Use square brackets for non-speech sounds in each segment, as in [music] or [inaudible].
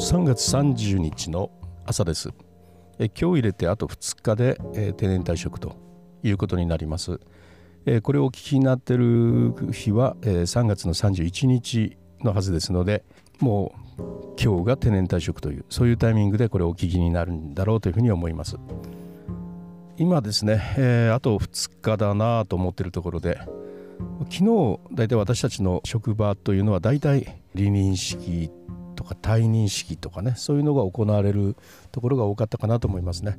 3月30日の朝です。え今日入れてあと2日で、え、定年退職ということになります、え、これをお聞きになってる日は、え、3月の31日のはずですのでもう今日が定年退職というそういうタイミングでこれをお聞きになるんだろうというふうに思います。今ですね、えー、あと2日だなと思ってるところで昨日大体私たちの職場というのは大体離任式とか退任式とかねそういうのが行われるところが多かったかなと思いますね。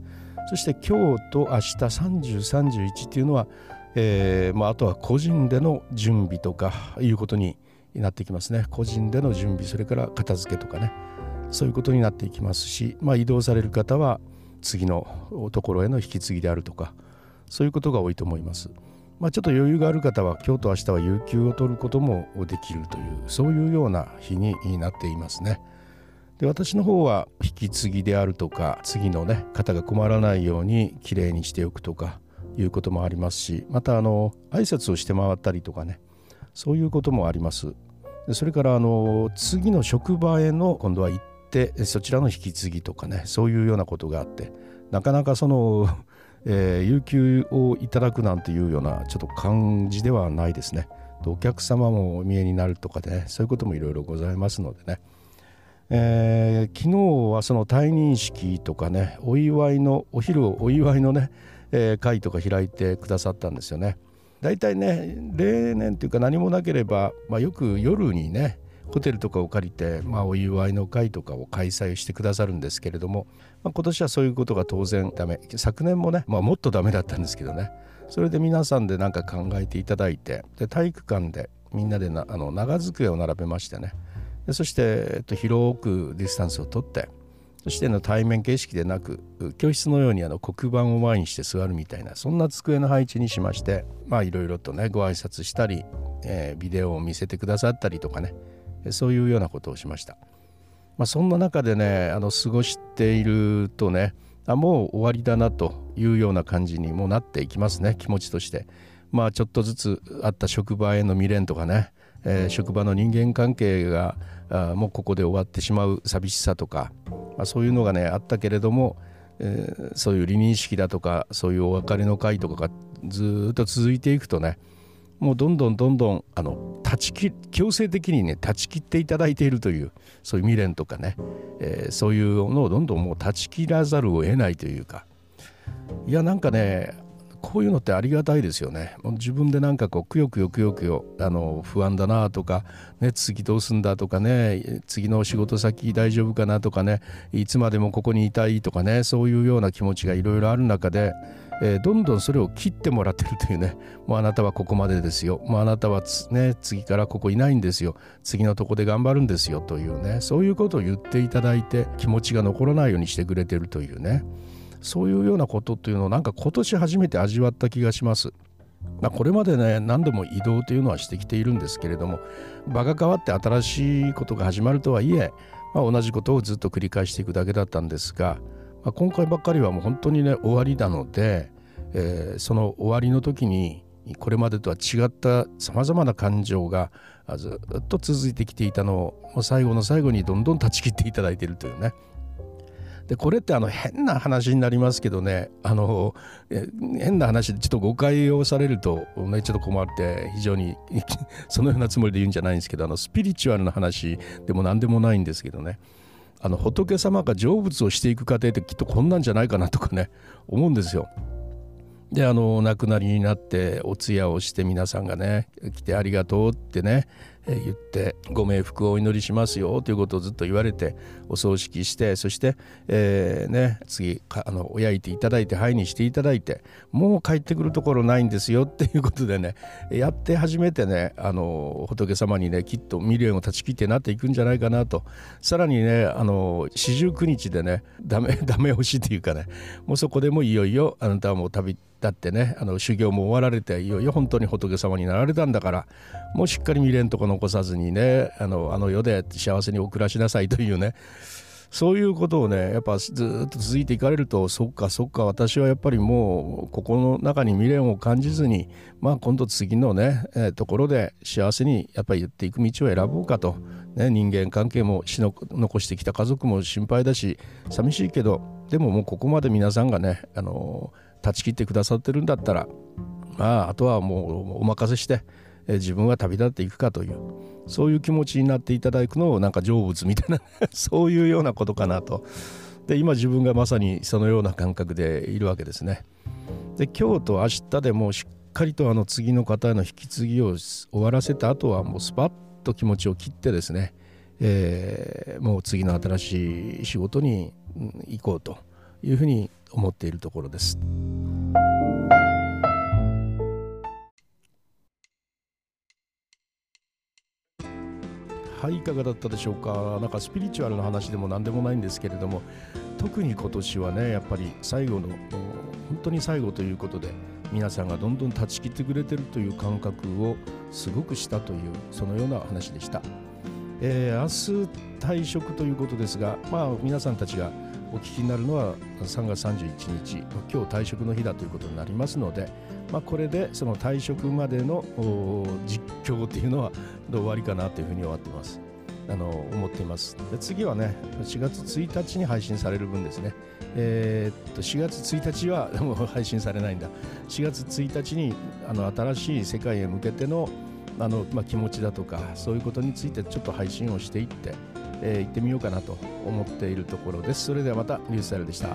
そして今日と明日3031っていうのは、えーまあ、あとは個人での準備とかいうことになってきますね。個人での準備それから片付けとかね。そういうことになっていきますし、まあ、移動される方は次のところへの引き継ぎであるとかそういうことが多いと思います。まあ、ちょっと余裕がある方は今日と明日は有給を取ることもできるというそういうような日になっていますね。で私の方は引き継ぎであるとか次のね方が困らないようにきれいにしておくとかいうこともありますしまたあの挨拶をして回ったりとかねそういうこともあります。それからあの次の職場への今度は行ってそちらの引き継ぎとかねそういうようなことがあってなかなかそのえー、有給をいただくなんていうようなちょっと感じではないですね。お客様もお見えになるとかでねそういうこともいろいろございますのでね、えー、昨日はその退任式とかねお祝いのお昼をお祝いのね、えー、会とか開いてくださったんですよね。大体ね例年というか何もなければ、まあ、よく夜にねホテルとかを借りて、まあ、お祝いの会とかを開催してくださるんですけれども、まあ、今年はそういうことが当然ダメ。昨年もね、まあ、もっとダメだったんですけどね。それで皆さんで何か考えていただいてで体育館でみんなでなあの長机を並べましてね。でそして、えっと、広くディスタンスをとってそしての対面形式でなく教室のようにあの黒板を前にして座るみたいなそんな机の配置にしましてまあいろいろとねご挨拶したり、えー、ビデオを見せてくださったりとかね。そういうようなことをしました。まあ、そんな中でねあの過ごしているとねあもう終わりだなというような感じにもなっていきますね気持ちとして。まあちょっとずつあった職場への未練とかね、えー、職場の人間関係があもうここで終わってしまう寂しさとか、まあ、そういうのがねあったけれども、え、そういう離任式だとかそういうお別れの会とかがずっと続いていくとねもうどんどんどんどんあの断ち切強制的にね断ち切っていただいているというそういう未練とかね、えー、そういうのをどんどんもう断ち切らざるを得ないというかいやなんかねこういうのってありがたいですよね。自分でなんかこうくよくよくよくよあの不安だなとか、ね、次どうすんだとかね次の仕事先大丈夫かなとかねいつまでもここにいたいとかねそういうような気持ちがいろいろある中でえー、どんどんそれを切ってもらってるというね。[laughs] もうあなたはここまでですよ。もうあなたはね次からここいないんですよ。次のとこで頑張るんですよ。というね。そういうことを言っていただいて気持ちが残らないようにしてくれてるというね。そういうようなことというのをなんか今年初めて味わった気がします。まあ、これまでね何度も移動というのはしてきているんですけれども場が変わって新しいことが始まるとはいえ、まあ、同じことをずっと繰り返していくだけだったんですがまあ、今回ばっかりはもう本当にね終わりなので、えー、その終わりの時にこれまでとは違ったさまざまな感情がずっと続いてきていたのを最後の最後にどんどん断ち切っていただいているというね。でこれってあの変な話になりますけどねあの変な話でちょっと誤解をされると、ね、ちょっと困って非常に [laughs] そのようなつもりで言うんじゃないんですけどあのスピリチュアルな話でも何でもないんですけどねあの仏様が成仏をしていく過程ってきっとこんなんじゃないかなとかね [laughs] 思うんですよ。であのお亡くなりになってお通夜をして皆さんがね来てありがとうってね言ってご冥福をお祈りしますよということをずっと言われてお葬式してそして、えー、ね、次あのお焼いていただいて灰にしていただいてもう帰ってくるところないんですよっていうことでねやって初めてねあの仏様にねきっと未練を断ち切ってなっていくんじゃないかなと。さらにねあの四十九日でねダメ [laughs] ダメ押しというかねもうそこでもいよいよあなたはもう旅だってねあの修行も終わられていよいよ本当に仏様になられたんだからもうしっかり未練とか残さずにねあのあの世で幸せにお暮らしなさいというね。そういうことをねやっぱずっと続いていかれるとそっかそっか私はやっぱりもうここの中に未練を感じずにまあ今度次のね、えー、ところで幸せにやっぱり言っていく道を選ぼうかと、ね、人間関係も死の残してきた家族も心配だし寂しいけどでももうここまで皆さんがねあの断ち切ってくださってるんだったらまああとはもうお任せして、え、自分は旅立っていくかというそういう気持ちになっていただくのをなんか成仏みたいな [laughs] そういうようなことかなとで今自分がまさにそのような感覚でいるわけですねで今日と明日でもしっかりとあの次の方への引き継ぎを終わらせた後はもうスパッと気持ちを切ってですね、えー、もう次の新しい仕事に行こうというふうに思っているところです。いかがだったでしょうか？なんかスピリチュアルな話でも何でもないんですけれども特に今年はねやっぱり最後の本当に最後ということで皆さんがどんどん断ち切ってくれてるという感覚をすごくしたというそのような話でした、えー、明日退職ということですがまあ皆さんたちがお聞きになるのは3月31日今日退職の日だということになりますので、まあ、これでその退職までの実況というのは終わりかなというふうに終わっています。あの思っていますで次はね4月1日に配信される分ですねえー、っと4月1日は [laughs] もう配信されないんだ4月1日にあの新しい世界へ向けてのあの、まあ、気持ちだとかそういうことについてちょっと配信をしていってえー、行ってみようかなと思っているところです。それではまたニュースタイルでした。